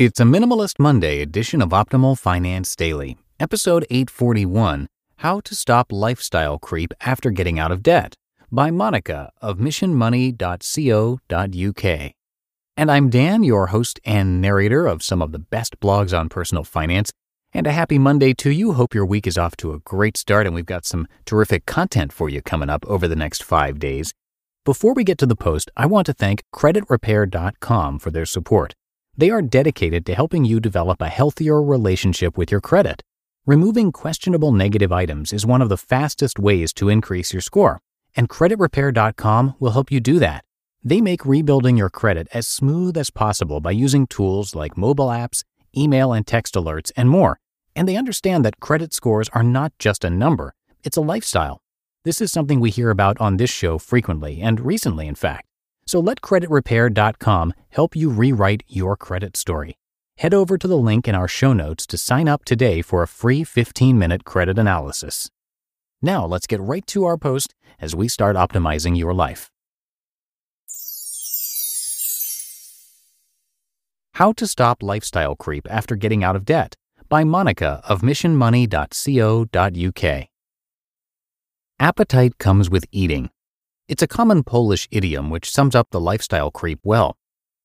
It's a Minimalist Monday edition of Optimal Finance Daily, episode 841 How to Stop Lifestyle Creep After Getting Out of Debt by Monika of missionmoney.co.uk. And I'm Dan, your host and narrator of some of the best blogs on personal finance. And a happy Monday to you. Hope your week is off to a great start, and we've got some terrific content for you coming up over the next five days. Before we get to the post, I want to thank CreditRepair.com for their support. They are dedicated to helping you develop a healthier relationship with your credit. Removing questionable negative items is one of the fastest ways to increase your score, and CreditRepair.com will help you do that. They make rebuilding your credit as smooth as possible by using tools like mobile apps, email and text alerts, and more. And they understand that credit scores are not just a number, it's a lifestyle. This is something we hear about on this show frequently, and recently, in fact. So let creditrepair.com help you rewrite your credit story. Head over to the link in our show notes to sign up today for a free 15 minute credit analysis. Now let's get right to our post as we start optimizing your life. How to Stop Lifestyle Creep After Getting Out of Debt by Monika of missionmoney.co.uk. Appetite comes with eating. It's a common Polish idiom which sums up the lifestyle creep well.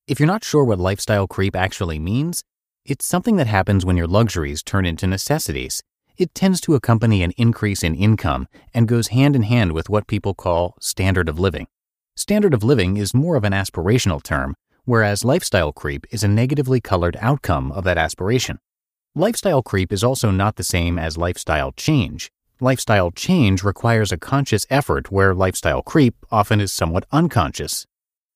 If you're not sure what lifestyle creep actually means, it's something that happens when your luxuries turn into necessities. It tends to accompany an increase in income and goes hand in hand with what people call standard of living. Standard of living is more of an aspirational term, whereas lifestyle creep is a negatively colored outcome of that aspiration. Lifestyle creep is also not the same as lifestyle change. Lifestyle change requires a conscious effort where lifestyle creep often is somewhat unconscious.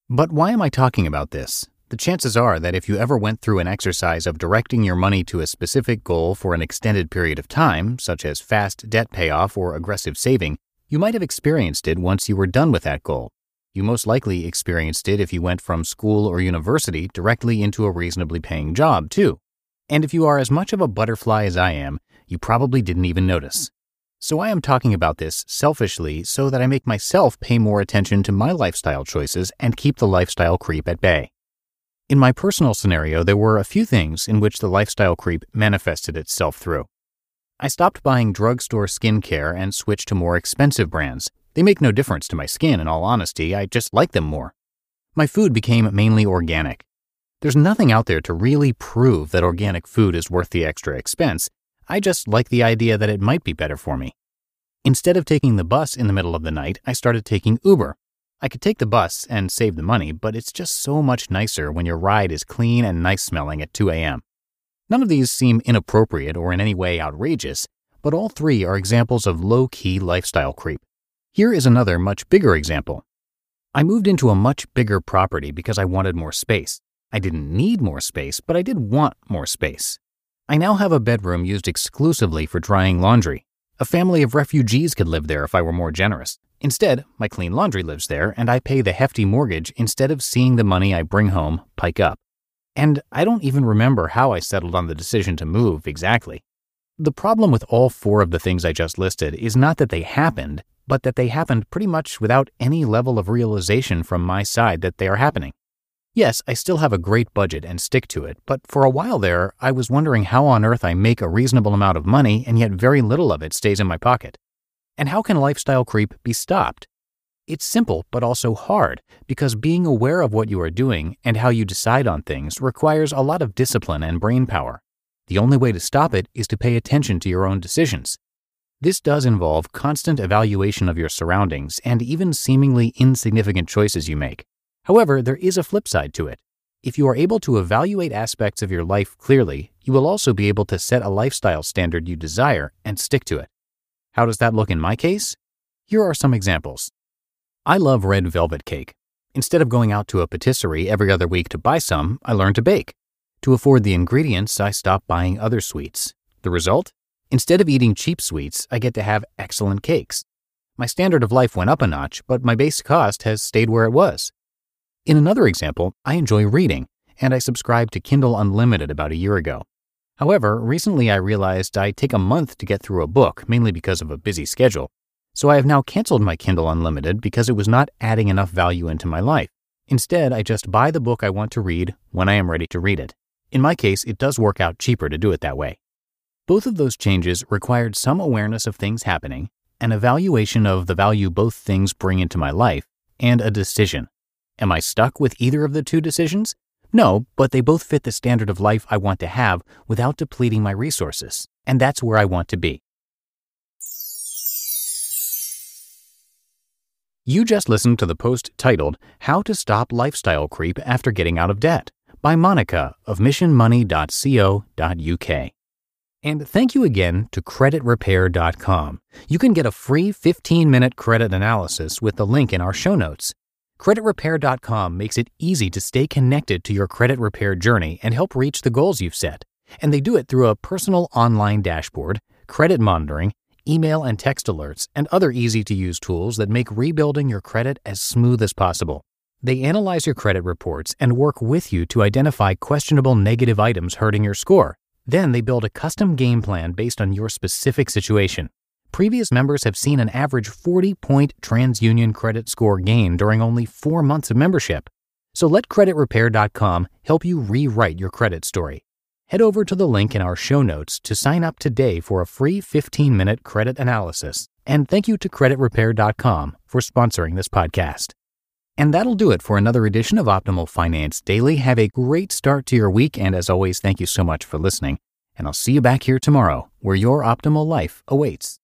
But why am I talking about this? The chances are that if you ever went through an exercise of directing your money to a specific goal for an extended period of time, such as fast debt payoff or aggressive saving, you might have experienced it once you were done with that goal. You most likely experienced it if you went from school or university directly into a reasonably paying job, too. And if you are as much of a butterfly as I am, you probably didn't even notice. So I am talking about this selfishly so that I make myself pay more attention to my lifestyle choices and keep the lifestyle creep at bay. In my personal scenario, there were a few things in which the lifestyle creep manifested itself through. I stopped buying drugstore skincare and switched to more expensive brands. They make no difference to my skin, in all honesty, I just like them more. My food became mainly organic. There's nothing out there to really prove that organic food is worth the extra expense, I just like the idea that it might be better for me. Instead of taking the bus in the middle of the night, I started taking Uber. I could take the bus and save the money, but it's just so much nicer when your ride is clean and nice smelling at 2 a.m. None of these seem inappropriate or in any way outrageous, but all three are examples of low key lifestyle creep. Here is another much bigger example. I moved into a much bigger property because I wanted more space. I didn't need more space, but I did want more space. I now have a bedroom used exclusively for drying laundry. A family of refugees could live there if I were more generous. Instead, my clean laundry lives there, and I pay the hefty mortgage instead of seeing the money I bring home pike up. And I don't even remember how I settled on the decision to move exactly. The problem with all four of the things I just listed is not that they happened, but that they happened pretty much without any level of realization from my side that they are happening. Yes, I still have a great budget and stick to it, but for a while there, I was wondering how on earth I make a reasonable amount of money and yet very little of it stays in my pocket. And how can lifestyle creep be stopped? It's simple, but also hard, because being aware of what you are doing and how you decide on things requires a lot of discipline and brain power. The only way to stop it is to pay attention to your own decisions. This does involve constant evaluation of your surroundings and even seemingly insignificant choices you make. However, there is a flip side to it. If you are able to evaluate aspects of your life clearly, you will also be able to set a lifestyle standard you desire and stick to it. How does that look in my case? Here are some examples. I love red velvet cake. Instead of going out to a patisserie every other week to buy some, I learned to bake. To afford the ingredients, I stopped buying other sweets. The result? Instead of eating cheap sweets, I get to have excellent cakes. My standard of life went up a notch, but my base cost has stayed where it was. In another example, I enjoy reading, and I subscribed to Kindle Unlimited about a year ago. However, recently I realized I take a month to get through a book, mainly because of a busy schedule. So I have now canceled my Kindle Unlimited because it was not adding enough value into my life. Instead, I just buy the book I want to read when I am ready to read it. In my case, it does work out cheaper to do it that way. Both of those changes required some awareness of things happening, an evaluation of the value both things bring into my life, and a decision. Am I stuck with either of the two decisions? No, but they both fit the standard of life I want to have without depleting my resources, and that's where I want to be. You just listened to the post titled How to Stop Lifestyle Creep After Getting Out of Debt by Monika of missionmoney.co.uk. And thank you again to creditrepair.com. You can get a free 15 minute credit analysis with the link in our show notes. CreditRepair.com makes it easy to stay connected to your credit repair journey and help reach the goals you've set. And they do it through a personal online dashboard, credit monitoring, email and text alerts, and other easy to use tools that make rebuilding your credit as smooth as possible. They analyze your credit reports and work with you to identify questionable negative items hurting your score. Then they build a custom game plan based on your specific situation. Previous members have seen an average 40 point TransUnion credit score gain during only four months of membership. So let CreditRepair.com help you rewrite your credit story. Head over to the link in our show notes to sign up today for a free 15 minute credit analysis. And thank you to CreditRepair.com for sponsoring this podcast. And that'll do it for another edition of Optimal Finance Daily. Have a great start to your week. And as always, thank you so much for listening. And I'll see you back here tomorrow where your optimal life awaits.